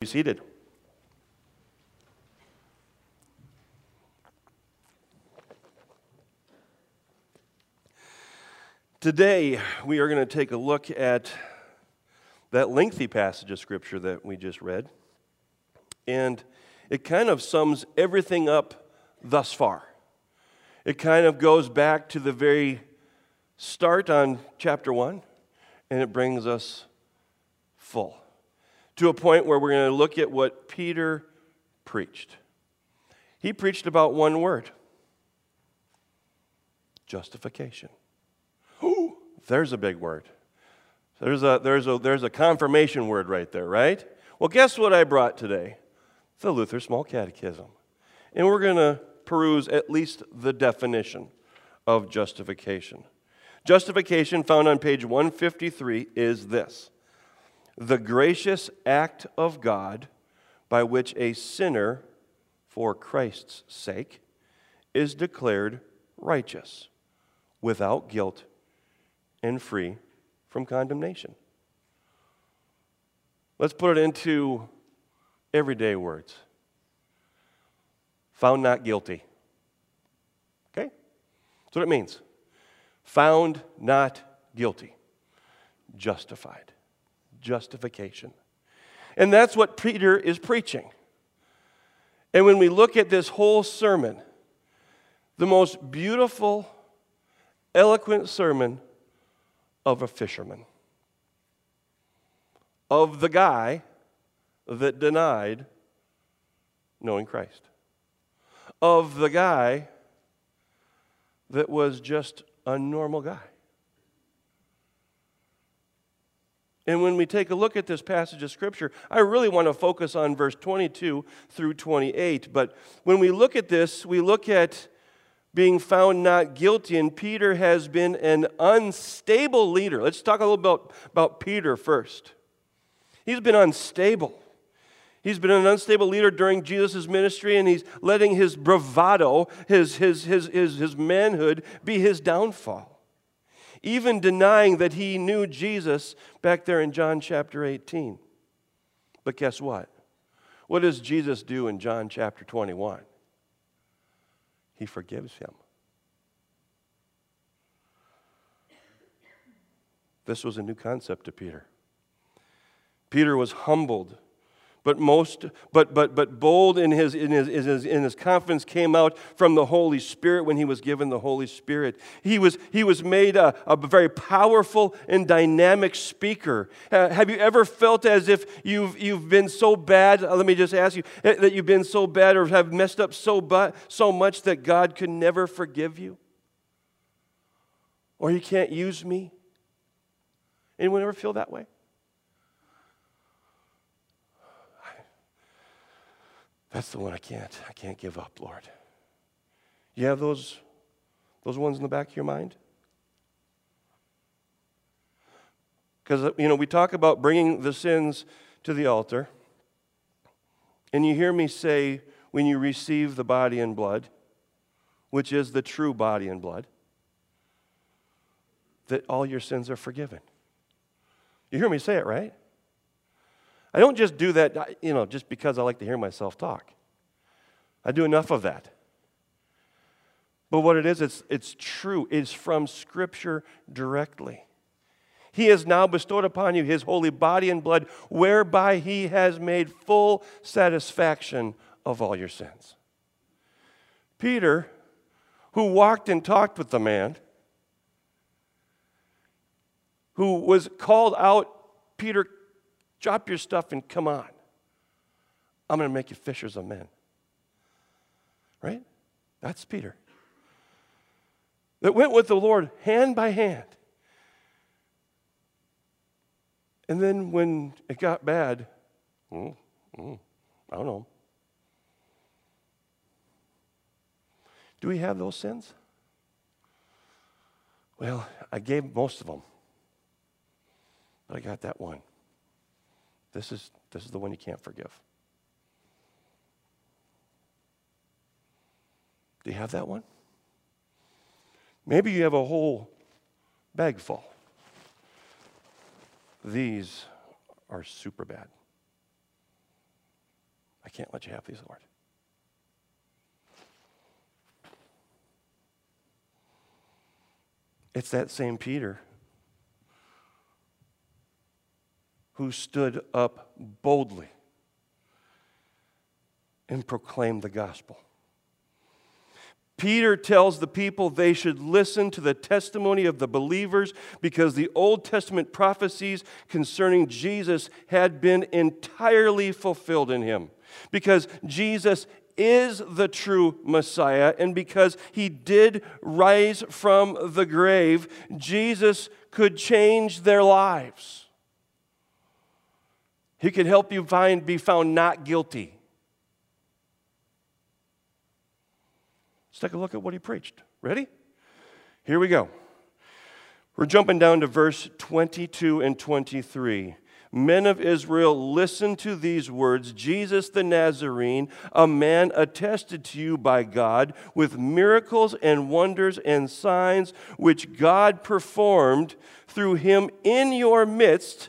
Be seated. Today, we are going to take a look at that lengthy passage of Scripture that we just read. And it kind of sums everything up thus far. It kind of goes back to the very start on chapter 1, and it brings us full to a point where we're going to look at what Peter preached. He preached about one word justification. Ooh, there's a big word. There's a, there's, a, there's a confirmation word right there, right? Well, guess what I brought today? The Luther Small Catechism. And we're going to peruse at least the definition of justification. Justification, found on page 153, is this the gracious act of God by which a sinner, for Christ's sake, is declared righteous, without guilt, and free from condemnation. Let's put it into everyday words. Found not guilty. Okay? That's what it means. Found not guilty. Justified justification. And that's what Peter is preaching. And when we look at this whole sermon, the most beautiful, eloquent sermon of a fisherman, of the guy that denied knowing Christ, of the guy that was just a normal guy. And when we take a look at this passage of Scripture, I really want to focus on verse 22 through 28. But when we look at this, we look at being found not guilty, and Peter has been an unstable leader. Let's talk a little about, about Peter first. He's been unstable. He's been an unstable leader during Jesus' ministry, and he's letting his bravado, his, his, his, his, his manhood, be his downfall even denying that he knew Jesus back there in John chapter 18. But guess what? What does Jesus do in John chapter 21? He forgives him. This was a new concept to Peter. Peter was humbled but most but but but bold in his, in his in his in his confidence came out from the holy spirit when he was given the holy spirit. He was he was made a, a very powerful and dynamic speaker. Have you ever felt as if you've you've been so bad? Uh, let me just ask you uh, that you've been so bad or have messed up so but so much that god could never forgive you? Or he can't use me? Anyone ever feel that way That's the one I can't. I can't give up, Lord. You have those, those ones in the back of your mind? Because, you know, we talk about bringing the sins to the altar. And you hear me say, when you receive the body and blood, which is the true body and blood, that all your sins are forgiven. You hear me say it, right? I don't just do that, you know, just because I like to hear myself talk. I do enough of that. But what it is, it's, it's true. It's from Scripture directly. He has now bestowed upon you his holy body and blood, whereby he has made full satisfaction of all your sins. Peter, who walked and talked with the man, who was called out, Peter Drop your stuff and come on. I'm going to make you fishers of men. Right? That's Peter. That went with the Lord hand by hand. And then when it got bad, mm, mm, I don't know. Do we have those sins? Well, I gave most of them, but I got that one. This is, this is the one you can't forgive. Do you have that one? Maybe you have a whole bag full. These are super bad. I can't let you have these, Lord. It's that same Peter who stood up boldly and proclaimed the gospel. Peter tells the people they should listen to the testimony of the believers because the Old Testament prophecies concerning Jesus had been entirely fulfilled in him. Because Jesus is the true Messiah, and because he did rise from the grave, Jesus could change their lives. He can help you find, be found not guilty. Let's take a look at what he preached. Ready? Here we go. We're jumping down to verse 22 and 23. Men of Israel, listen to these words Jesus the Nazarene, a man attested to you by God with miracles and wonders and signs which God performed through him in your midst.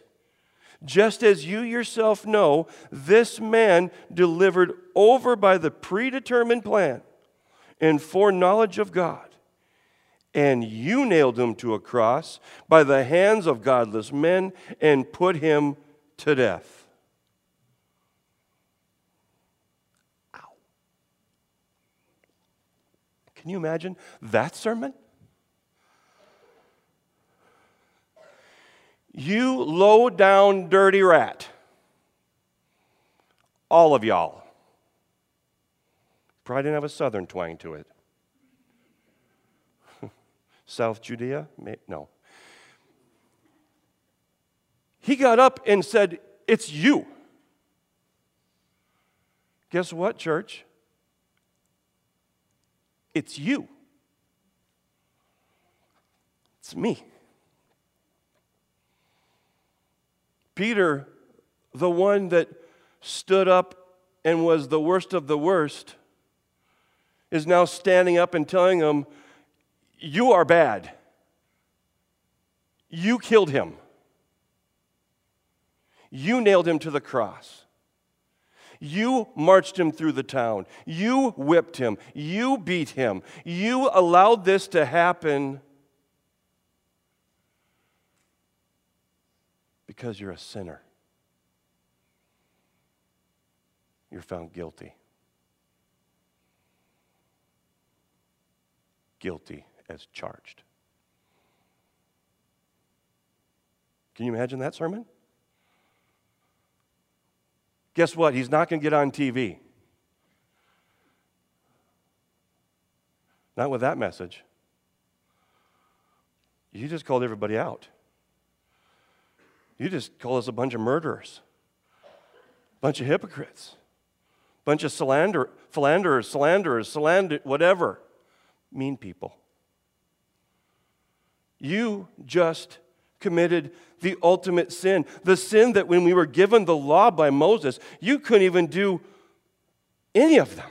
Just as you yourself know, this man delivered over by the predetermined plan and foreknowledge of God. And you nailed him to a cross by the hands of godless men and put him to death. Ow. Can you imagine that sermon? You low down dirty rat. All of y'all. Probably didn't have a southern twang to it. South Judea? No. He got up and said, It's you. Guess what, church? It's you. It's me. Peter, the one that stood up and was the worst of the worst, is now standing up and telling them, You are bad. You killed him. You nailed him to the cross. You marched him through the town. You whipped him. You beat him. You allowed this to happen because you're a sinner. You're found guilty. guilty as charged. Can you imagine that sermon? Guess what? He's not going to get on TV. Not with that message. You just called everybody out. You just call us a bunch of murderers, bunch of hypocrites, bunch of slander, philanderers, slanderers, slander, whatever mean people. You just committed the ultimate sin. The sin that when we were given the law by Moses, you couldn't even do any of them.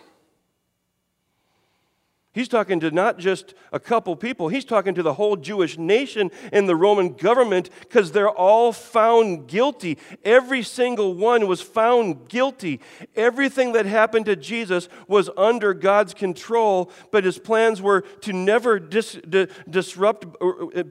He's talking to not just a couple people, he's talking to the whole Jewish nation and the Roman government because they're all found guilty. Every single one was found guilty. Everything that happened to Jesus was under God's control, but his plans were to never dis, di, disrupt, uh,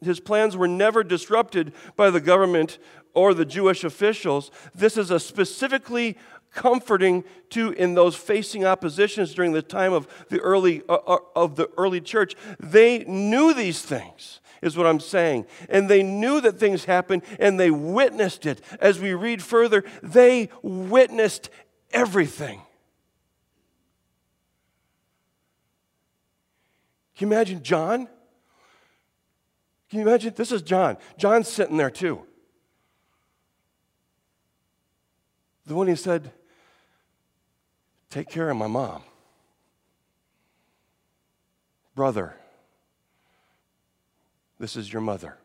his plans were never disrupted by the government or the Jewish officials. This is a specifically comforting to in those facing oppositions during the time of the early uh, uh, of the early church. They knew these things is what i'm saying. And they knew that things happened and they witnessed it. As we read further they witnessed everything. Can you imagine john? Can you imagine? This is john. John's sitting there too. The one who said Take care of my mom. Brother, this is your mother.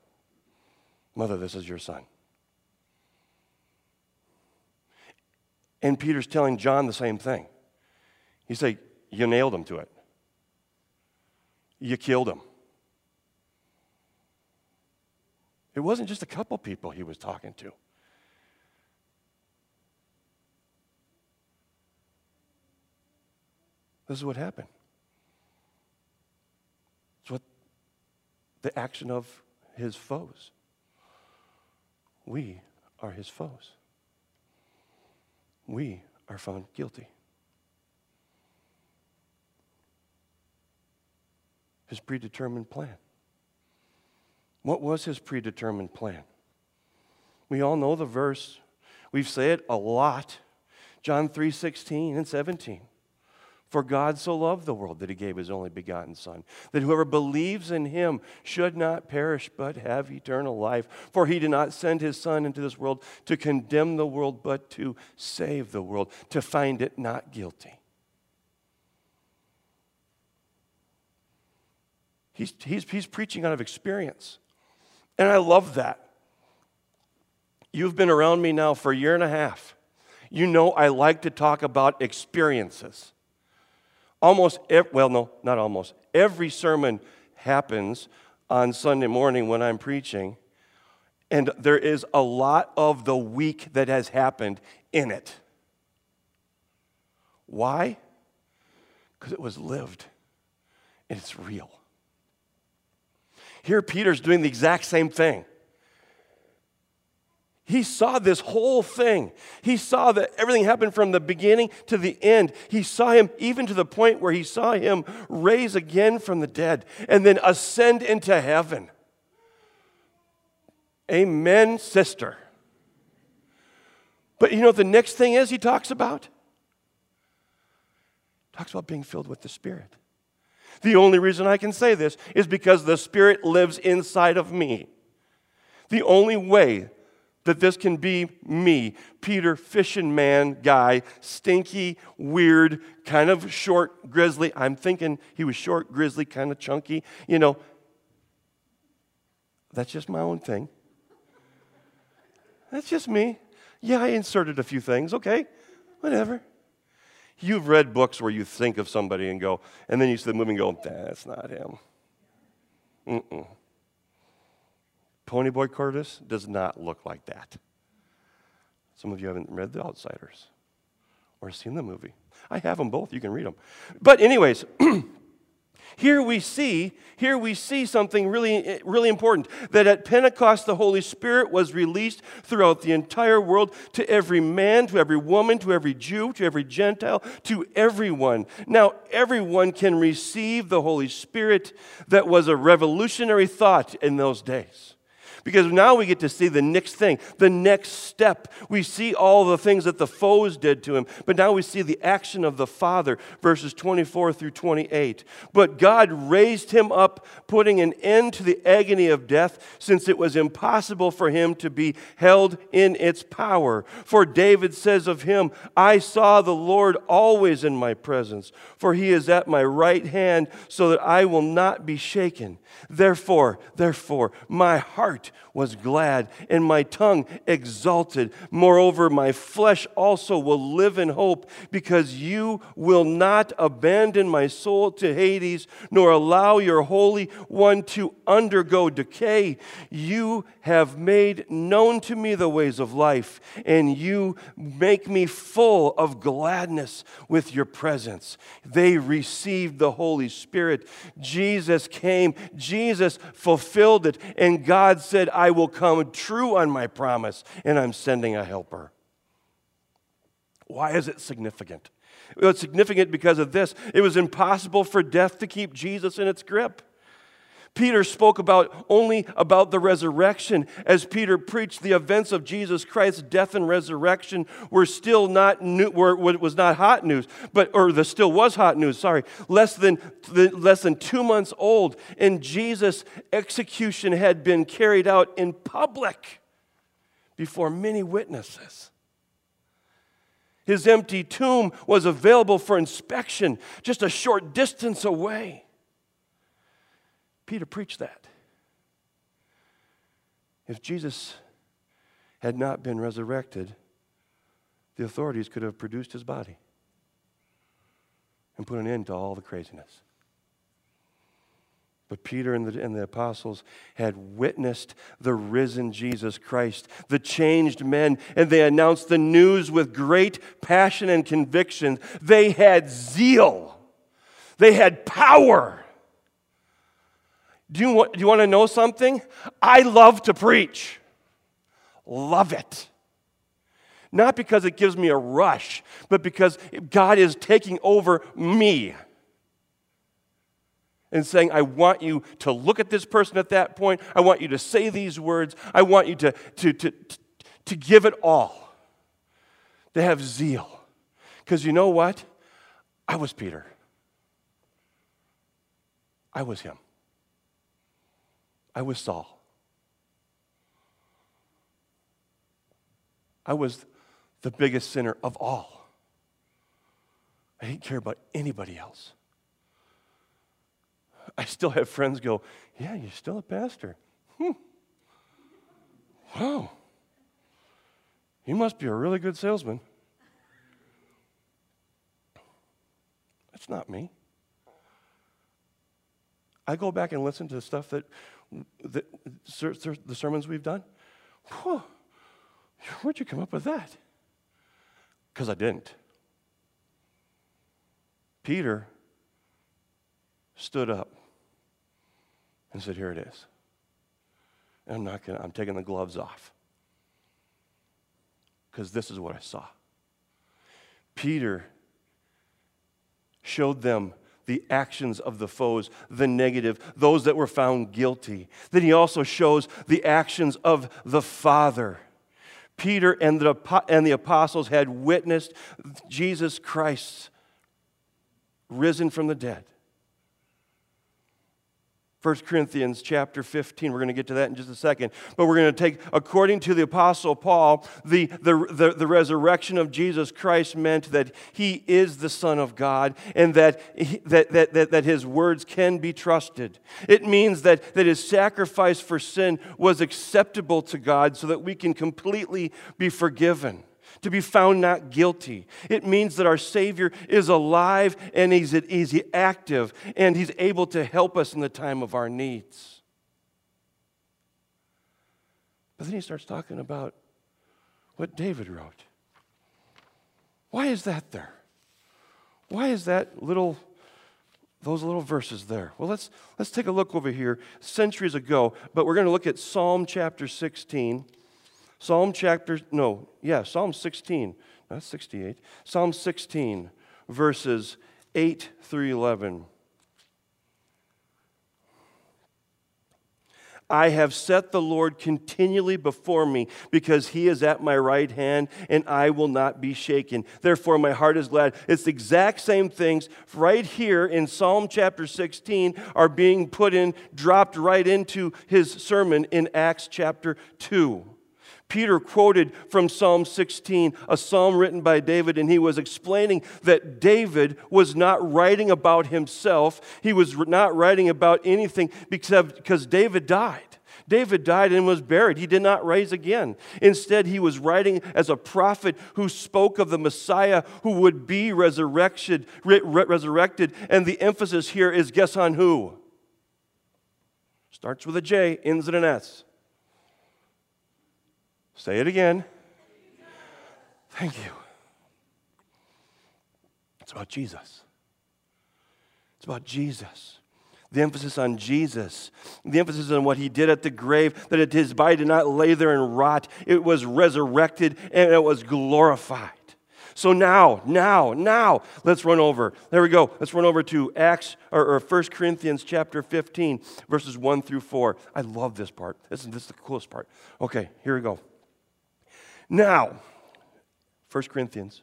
Mother, this is your son. And Peter's telling John the same thing. He said, You nailed him to it, you killed him. It wasn't just a couple people he was talking to. This is what happened. It's what the action of his foes. We are his foes. We are found guilty. His predetermined plan. What was his predetermined plan? We all know the verse. We've said it a lot. John 3 16 and 17. For God so loved the world that he gave his only begotten Son, that whoever believes in him should not perish but have eternal life. For he did not send his Son into this world to condemn the world, but to save the world, to find it not guilty. He's, he's, he's preaching out of experience. And I love that. You've been around me now for a year and a half. You know I like to talk about experiences. Almost, every, well, no, not almost. Every sermon happens on Sunday morning when I'm preaching, and there is a lot of the week that has happened in it. Why? Because it was lived and it's real. Here, Peter's doing the exact same thing. He saw this whole thing. He saw that everything happened from the beginning to the end. He saw him even to the point where he saw him raise again from the dead and then ascend into heaven. Amen, sister. But you know what the next thing is he talks about? He talks about being filled with the Spirit. The only reason I can say this is because the Spirit lives inside of me. The only way that this can be me, Peter, fishing man guy, stinky, weird, kind of short, grizzly. I'm thinking he was short, grizzly, kind of chunky. You know, that's just my own thing. That's just me. Yeah, I inserted a few things, okay? Whatever. You've read books where you think of somebody and go, and then you see the movie and go, that's not him. Mm-mm. Ponyboy Curtis does not look like that. Some of you haven't read The Outsiders or seen the movie. I have them both. You can read them. But, anyways, here we see here we see something really really important that at pentecost the holy spirit was released throughout the entire world to every man to every woman to every jew to every gentile to everyone now everyone can receive the holy spirit that was a revolutionary thought in those days because now we get to see the next thing, the next step. We see all the things that the foes did to him, but now we see the action of the Father, verses 24 through 28. But God raised him up, putting an end to the agony of death, since it was impossible for him to be held in its power. For David says of him, I saw the Lord always in my presence, for he is at my right hand, so that I will not be shaken. Therefore, therefore, my heart was glad and my tongue exalted. Moreover, my flesh also will live in hope because you will not abandon my soul to Hades, nor allow your Holy One to undergo decay. You have made known to me the ways of life, and you make me full of gladness with your presence. They received the Holy Spirit. Jesus came, Jesus fulfilled it, and God said, I will come true on my promise, and I'm sending a helper. Why is it significant? Well, it's significant because of this. It was impossible for death to keep Jesus in its grip. Peter spoke about only about the resurrection as Peter preached the events of Jesus Christ's death and resurrection were still not new, were, was not hot news, but or the still was hot news. Sorry, less than less than two months old, and Jesus' execution had been carried out in public before many witnesses. His empty tomb was available for inspection just a short distance away. Peter preached that. If Jesus had not been resurrected, the authorities could have produced his body and put an end to all the craziness. But Peter and the, and the apostles had witnessed the risen Jesus Christ, the changed men, and they announced the news with great passion and conviction. They had zeal They had power. Do you, want, do you want to know something? I love to preach. Love it. Not because it gives me a rush, but because God is taking over me and saying, I want you to look at this person at that point. I want you to say these words. I want you to, to, to, to give it all, to have zeal. Because you know what? I was Peter, I was him. I was Saul. I was the biggest sinner of all. I didn't care about anybody else. I still have friends go, Yeah, you're still a pastor. Hmm. Wow. You must be a really good salesman. That's not me. I go back and listen to stuff that the, the sermons we've done, whew, where'd you come up with that? Because I didn't. Peter stood up and said, Here it is. And I'm not gonna, I'm taking the gloves off. Because this is what I saw. Peter showed them the actions of the foes, the negative, those that were found guilty. Then he also shows the actions of the Father. Peter and the, and the apostles had witnessed Jesus Christ risen from the dead. 1 Corinthians chapter 15. We're going to get to that in just a second. But we're going to take, according to the Apostle Paul, the, the, the, the, resurrection of Jesus Christ meant that he is the Son of God and that, that, that, that, that his words can be trusted. It means that, that his sacrifice for sin was acceptable to God so that we can completely be forgiven to be found not guilty. It means that our Savior is alive and he's, he's active and he's able to help us in the time of our needs. But then he starts talking about what David wrote. Why is that there? Why is that little those little verses there? Well, let's let's take a look over here centuries ago, but we're going to look at Psalm chapter 16 Psalm chapter, no, yeah, Psalm 16, not 68. Psalm 16, verses 8 through 11. I have set the Lord continually before me because he is at my right hand and I will not be shaken. Therefore, my heart is glad. It's the exact same things right here in Psalm chapter 16 are being put in, dropped right into his sermon in Acts chapter 2. Peter quoted from Psalm 16, a psalm written by David, and he was explaining that David was not writing about himself. He was not writing about anything because, David died. David died and was buried. He did not rise again. Instead, he was writing as a prophet who spoke of the Messiah who would be resurrected. Re- resurrected. And the emphasis here is guess on who? Starts with a J, ends in an S. Say it again. Thank you. It's about Jesus. It's about Jesus. The emphasis on Jesus, the emphasis on what he did at the grave, that his body did not lay there and rot. It was resurrected and it was glorified. So now, now, now, let's run over. There we go. Let's run over to Acts or, or 1 Corinthians chapter 15, verses 1 through 4. I love this part. This is, this is the coolest part. Okay, here we go. Now, 1 Corinthians,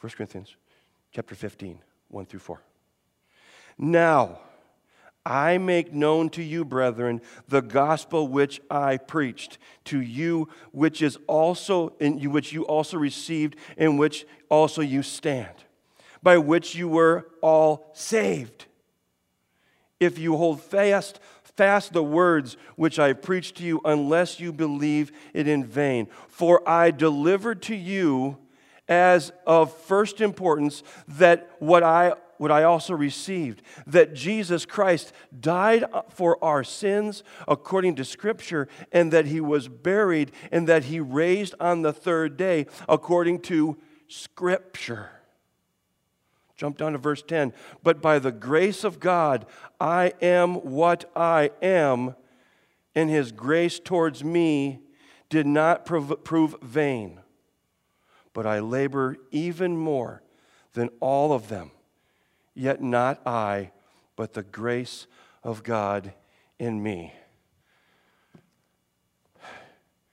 1 Corinthians chapter 15, 1 through 4. Now, I make known to you, brethren, the gospel which I preached to you, which is also in you, which you also received, in which also you stand, by which you were all saved. If you hold fast fast the words which I preached to you, unless you believe it in vain. For I delivered to you as of first importance that what I what I also received that Jesus Christ died for our sins according to Scripture, and that he was buried, and that he raised on the third day according to Scripture. Jump down to verse 10. But by the grace of God, I am what I am, and his grace towards me did not prove, prove vain. But I labor even more than all of them. Yet not I, but the grace of God in me.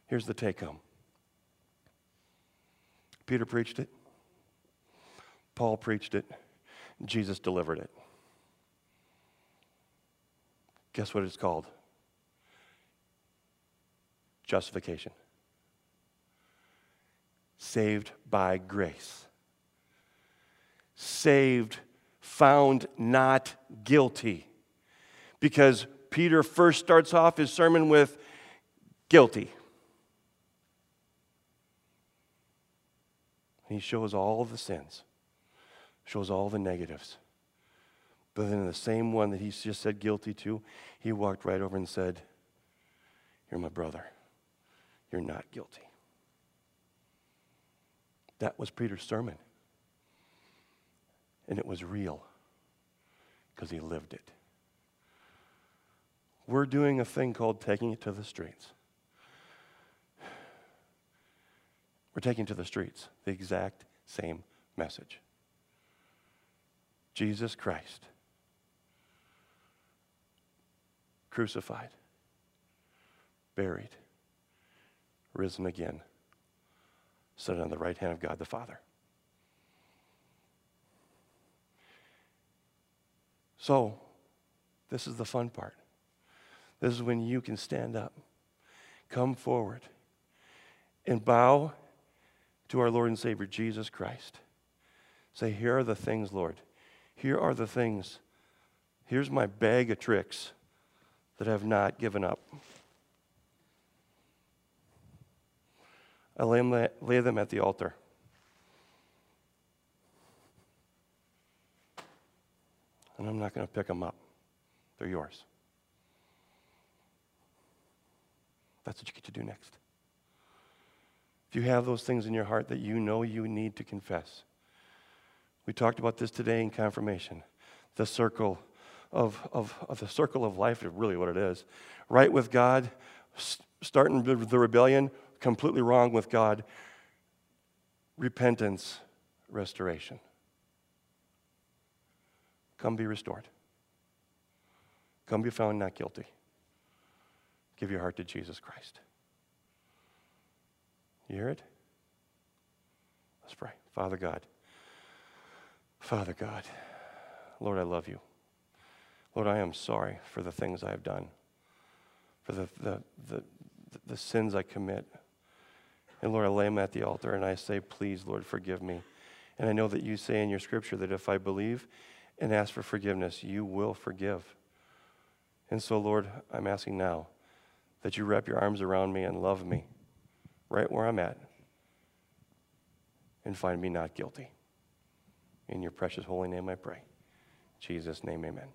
Here's the take home Peter preached it, Paul preached it, Jesus delivered it. Guess what it's called? Justification. Saved by grace. Saved, found not guilty. Because Peter first starts off his sermon with guilty. he shows all the sins, shows all the negatives. But then, the same one that he just said guilty to, he walked right over and said, You're my brother. You're not guilty. That was Peter's sermon. And it was real because he lived it. We're doing a thing called taking it to the streets. We're taking to the streets the exact same message Jesus Christ, crucified, buried, risen again, seated on the right hand of God the Father. So, this is the fun part. This is when you can stand up, come forward, and bow to our Lord and Savior Jesus Christ. Say, Here are the things, Lord. Here are the things. Here's my bag of tricks that have not given up. I lay them at the altar. And I'm not going to pick them up, they're yours. That's what you get to do next. If you have those things in your heart that you know you need to confess, we talked about this today in confirmation. The circle of, of, of the circle of life is really what it is. Right with God, starting the rebellion, completely wrong with God. Repentance, restoration. Come be restored. Come be found not guilty. Give your heart to Jesus Christ. You hear it? Let's pray. Father God. Father God. Lord, I love you. Lord, I am sorry for the things I have done, for the, the, the, the sins I commit. And Lord, I lay them at the altar and I say, please, Lord, forgive me. And I know that you say in your scripture that if I believe and ask for forgiveness, you will forgive. And so, Lord, I'm asking now that you wrap your arms around me and love me right where I'm at and find me not guilty. In your precious holy name I pray. In Jesus' name, amen.